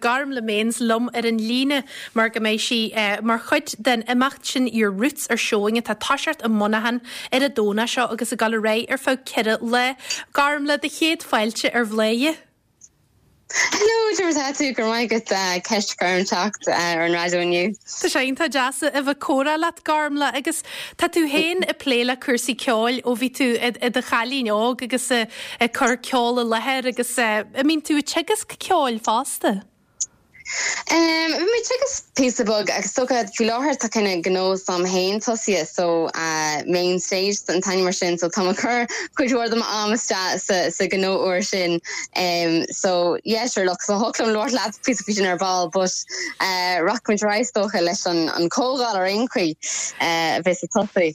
garm le més lom ar an líne mar go mééis si uh, mar chuid den imacht sin ar roots ar seoinge tá taiart a mnahan ar a dóna seo agus a gal ré ar fá ceire le garm le de chéad feilte ar bléie. Hello tú gur mai go ceist garmtecht ar an radioú. Tá sé tá deasa a bh córa le garmla agus tá tú héin a pléile chusaí ceáil ó ví tú a chalíneog agus chur ceála leheir agus a mín tú tegus ceáil fásta. Um, mé tugus pébug agus so fi láhar tá kinne gó sam hain tosia so uh, main stage an time mar sin so tam chur chuúir am amsta sa, sa gó or sin um, so yes sure, look, so holam Lord la pí fi ar ball but uh, rockmin reistocha leis an, an cógáil ar incuí uh, vis tofi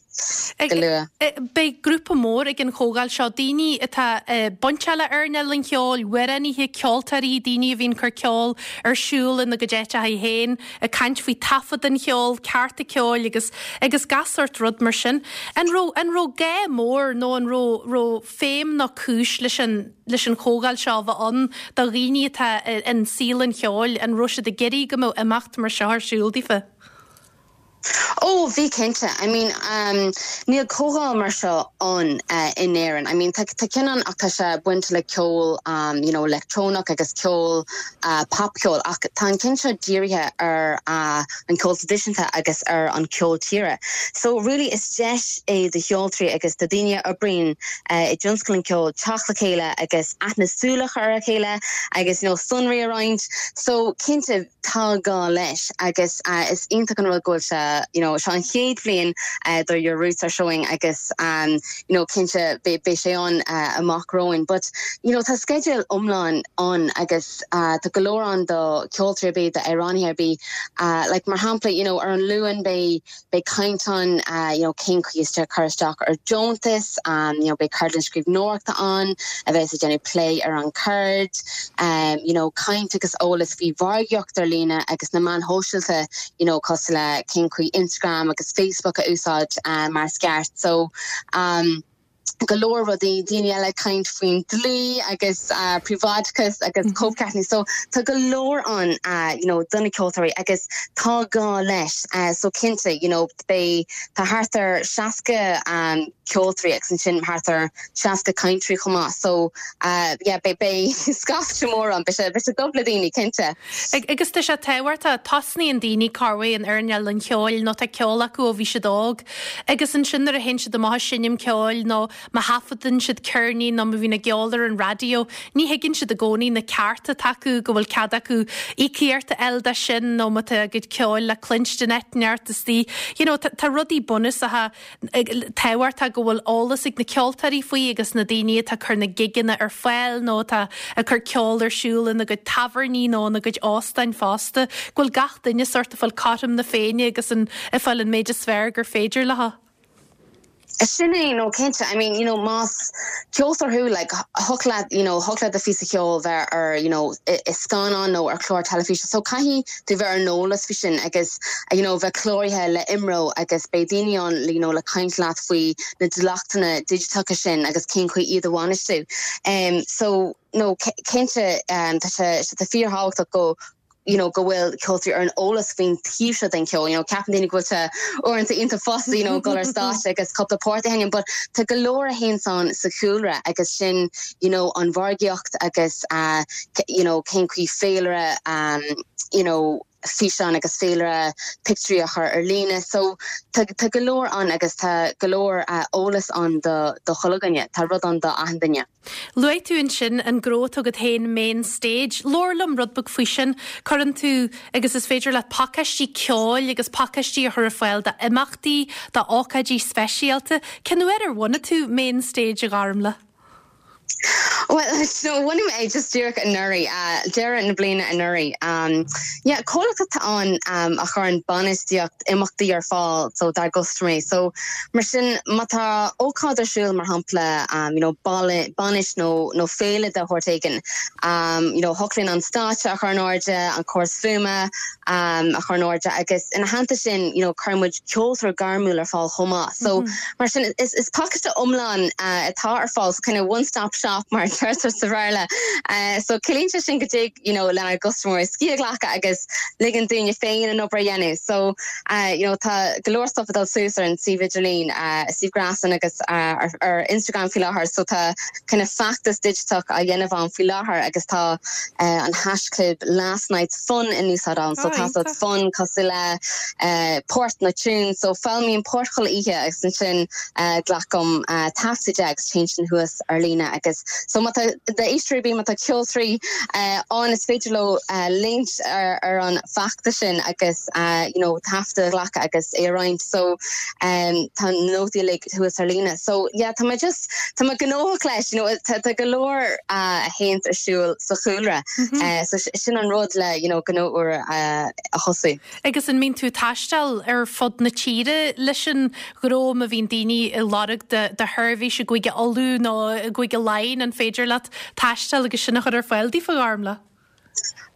lua. Bei grúpa mór ag an chogáil seo daine atá uh, bonseile arne lin ceol, werenní hé ceoltarí daine a hín chu ceol arsú siúlan na go déite ha héin a caiint faoi tafa den cheol ceartta ceáil agus agus gasart rud mar sin. An ro an ro gé mór nó an ro ro féim na cis leis leis an chogáil seo bh an do riine an sílan cheáil an roiise de geirí go mó amacht mar searsúldífa. Oh vi kente I mean um níl koá mar seo an uh, in éan I mean kennen a se buinte le kol um you know electronach agus kol uh, papkol ach tá kinse dirithe ar uh, an colditionta agus ar an koltíre so really is je é de heoltri agus de dinne a brin uh, i Johnskolin kol chala chéile agus atnasúlach ar a chéile agus you know sunri around so kinte tá gá leis agus uh, is inta an ru go se you know Sean héad flein uh, your roots are showing agus um you know kinse be, be sé an uh, amachróin but you know tá schedule omláin an agus uh, tá galó an do ceoltre be de Irania be uh, like mar you know ar an be be kaintan uh, you know king chuiste chuteach ar Jotas um you know be cardlin skrif nóachta an a bheits a play ar an card um you know kaint agus ólas hí vargeochttar lína agus na man hoisiilte you know cos le king chu Instagram agus Facebook a úsáid uh, mar sceart so um, galoor wat die dieele kaint foin dlí agus uh, privaatkus agus mm -hmm. koopkani so tá galoor an uh, you know dunne kotori agus tá ga leis uh, so kinte you know bei tá hartar seaske um, Kotri san sin hartar seaske kaintri choma so uh, yeah, be be skafmór an be be dobledíní kinte. Agus te se tehairta tasní an daní carfu an airneal an ceáil nó a ceola go a ví se dog agus an sinnar a hen se do má sinnim ceáil nó ma hafadan siad ceirní nó a hína geálar an radio, ní heginn si a gcóí na cearta taú go bhfuil cad acu ícéirta elda sin nó a go ceáil le clinste netneartas tí. Tá rudí bonus a tehart a go bhfuil álas ag na ceoltarí faoi agus na daine tá chur na giganna ar fáil nó a chur ceálar siúlan a go taharní nó a go ástein fásta, ghfuil gach daine sorta fáil carm na féine agus an a fáil an méidir sver gur féidir letha. Sinné no kente I mean you know mas kosar hu like hokla you know hokla de fi kol ver er you know is scan an no er chlor telefi so kahi de ver nolas fisin agus you know ve chlorhe le imro agus bedinion you know le kaint laat fui delachtene digital sin agus ken kwi either one stu um so no kente um dat fear hacht go you know gohfuil culture ar an ólas fin tíse den keo you know captain go te orintnta inta fos you know golar sta agus couple port hangin but galoor a hen san sa coolre agus sin you know an vargiocht agus uh you know kui féle um you know fián agus féle pictriach ar líne so tá galoor an agus tá galoor ólas an de cholaganne tá rud an de ahandanne. Luit tú in sin an grót agad héin main stage, Lorlam rudbug fuisin chuann tú agus is féidir le pakistí ceáil agus pakistí a thur fáil de imachtaí de ácadí speisialta, Kenú er bhna tú main stage a garmla. Well no one me just Derek and nuri uh dere na blina a nuri um yeah call an um a chu an banisdiocht imachtaí ar fáil so that goes to me. so mar sin mata óáidirsúil mar hapla um you know banis no no féle a hortegen um you know holinn an staach a chunáide an chos fuma um a chunáide agus in hananta sin you know karmuid ceoltar garmúil ar fáil choma so mm -hmm. mar sin is is pakta omlan uh, atá ar fá kind of one stop shop stop mar chuir sa bhile. So cilínte sin go dig you know, le gosmór ski ghlacha agus ligin dúine féin an ophénne. So uh, you know, tá galoorstoffdal suúsar an si Vigilín uh, si grasan agus uh, ar, ar Instagram fi láhar so tá kinda factus digitach a dhéanamh an fi láhar agus tá uh, an hasclub last night's fun in Newsdan so tá fun cos le uh, port na tún so felmi an portchol ihe ag san sin uh, glachom uh, taftijags change in huas arlína agus. So mat de éistrebí mat a kiltri an is félo leint ar an facta sin agus uh, tafte lach agus éreint so um, tá nóleg thu Arlína. So ja tá me just tá ma ganókles galoor uh, héint asúl sa chore mhm. uh, sin an rod le ganó a hosú. Agus an mín tú tastel ar fod na tíre lei sin gróm a vín daine i larug de thuhí se goige alú ná goige lein an fé féidir le taistal agus sinna chu ar fáildí fá armla.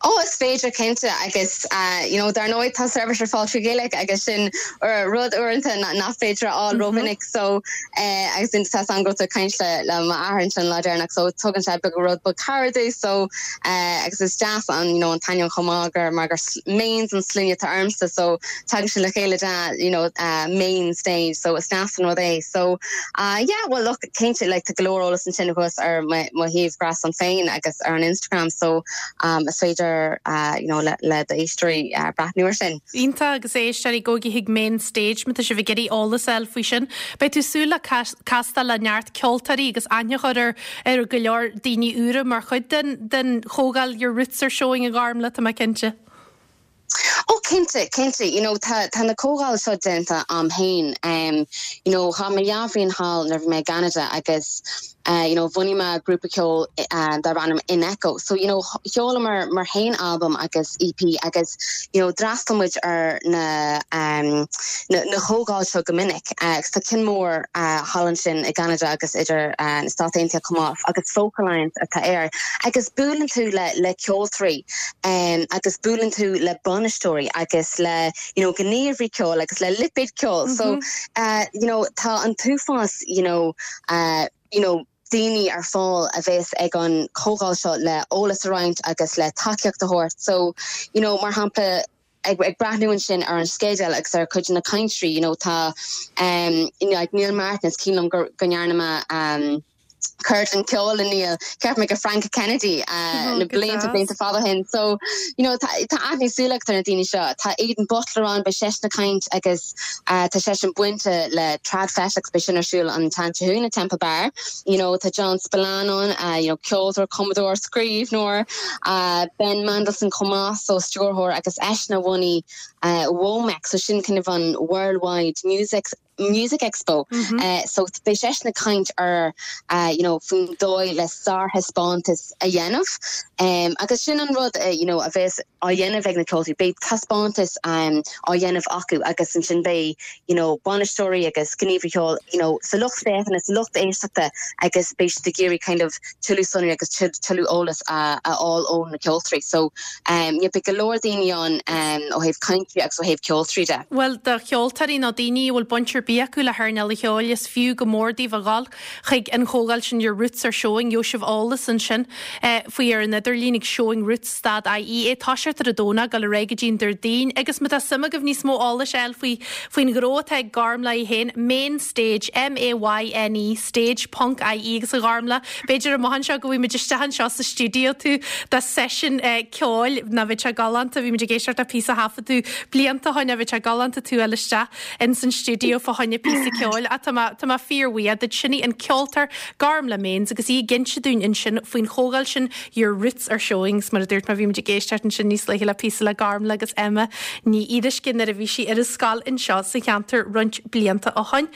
Oh is féidir kente agus uh, you know dar nooit tá service er fall géleg agus sin or rud orintnta na, na féidir all mm -hmm. rovinnig so uh, agus sin sa an go keinsle le ma ahan an ladernach so tugan se be rud bu cardú so uh, agus is jazz an you know an tan chomager mar mains an slinne te armste so tag sin le chéile da you know uh, main stage. So is sta no é so uh, yeah well look kente like te glólas an sin ar ma hih gras an féin agus ar an Instagram. So um, is féidir idir uh, you know, le, le éisteirí uh, brathniúir sin. Ínta agus éisteí gogi hiag main stage me se bh geirí ála selfí sin, Bei tú súla casta le neart ceoltarí agus ainechoidir ar go leor daoine ure mar chud den den chogáil ar ritsar showing a garmla a cinnte. Kinte kinte you know tá na cóáil seo denta am hain um, you know ha me jaafrin hall ner me Canada agus uh, you know vonima grúpa ceol uh, dar in echo. So you know heola mar mar hain album agus EP agus you know drastomid ar na um, na, na hoáil seo gomininic uh, sa kinmór uh, Holland sin i Canada agus uh, na Stateinte komá agus focalines atá air. Agus bulen tú le le ceoltrí um, agus bulen tú le bonnetóí agus le you know gnéirrí ceol agus le lipid ceol mm -hmm. so mm-hmm. uh, you know tá an túfás you know uh, you know déine ar fáil a bheits ag an choáil seo le ólas aráint agus le takeocht a hort so you know mar hapla ag, ag brathúin sin ar an scéile agus ar chuid na Kaintrí you know tá um, you know, ag Neil Martins cílam gonearnama um, Kurt an Kol in níl ceap me go Frank Kennedy uh, oh, na blin a blin fa hin so you know tá ani sulach na dine seo tá éden botler an be se na kaint agus uh, tá se an buinte le trad feach be sinnnersúl an tanún a Temple Bar. You know tá John Spalanon uh, you know Kyoto Commodore skrif nor uh, Ben Mandelson komá so Stuhor agus ena woni uh, Womex so sin kind of an worldwide music music expo mm -hmm. uh, so be na kaint ar uh, you know fun dói le star hespátas a dhéanamh um, agus sin an rud uh, you know a bheits á dhéanamh ag natóí be taspátas um, á dhéanamh acu agus sin sin bé you know bonnetóí agus gníomhol you know sa lucht féan is lucht éisteachta agus béis de géirí kind of tuú sonú agus tuú ólas a all ón na ceoltrí so um, je be golódaine an um, ó heh kaintri agus ó heh ceoltrí de. Well de cheoltarí na daine bhfuil buntir beú le hena le cheolalas fiú go mórdíh aáil chuig an chogáil sin your roots ar showing Jo sih álas an sin. Eh, faoi ar an idirlínig showing rootstad a í é táisiart ar a dóna gal le réigeín der dain agus mu a sama goh níos mó ála eil faoi faoin gróthe garm le hen main stage MAYNE stage punk a agus a garmla beidir a mohan se go bhí me deistehan seo sa studioú tú de session eh, ceáil na bheit a galanta bhí me géisiart a pí a hafa tú blianta haine bheit a galanta tú eileiste in san studioú fá haine pí ceáil a tá fíorhí a de sinnig an ceoltar garm le més agus í ginse dún in sin faoin chogáil sin ar rits ar showings mar a dúirt ma bhím de géisteart sin níos le le pí le garm legus Emma ní idir cin ar a bhí si ar a sáil in seo sa cheantar runt blianta a hain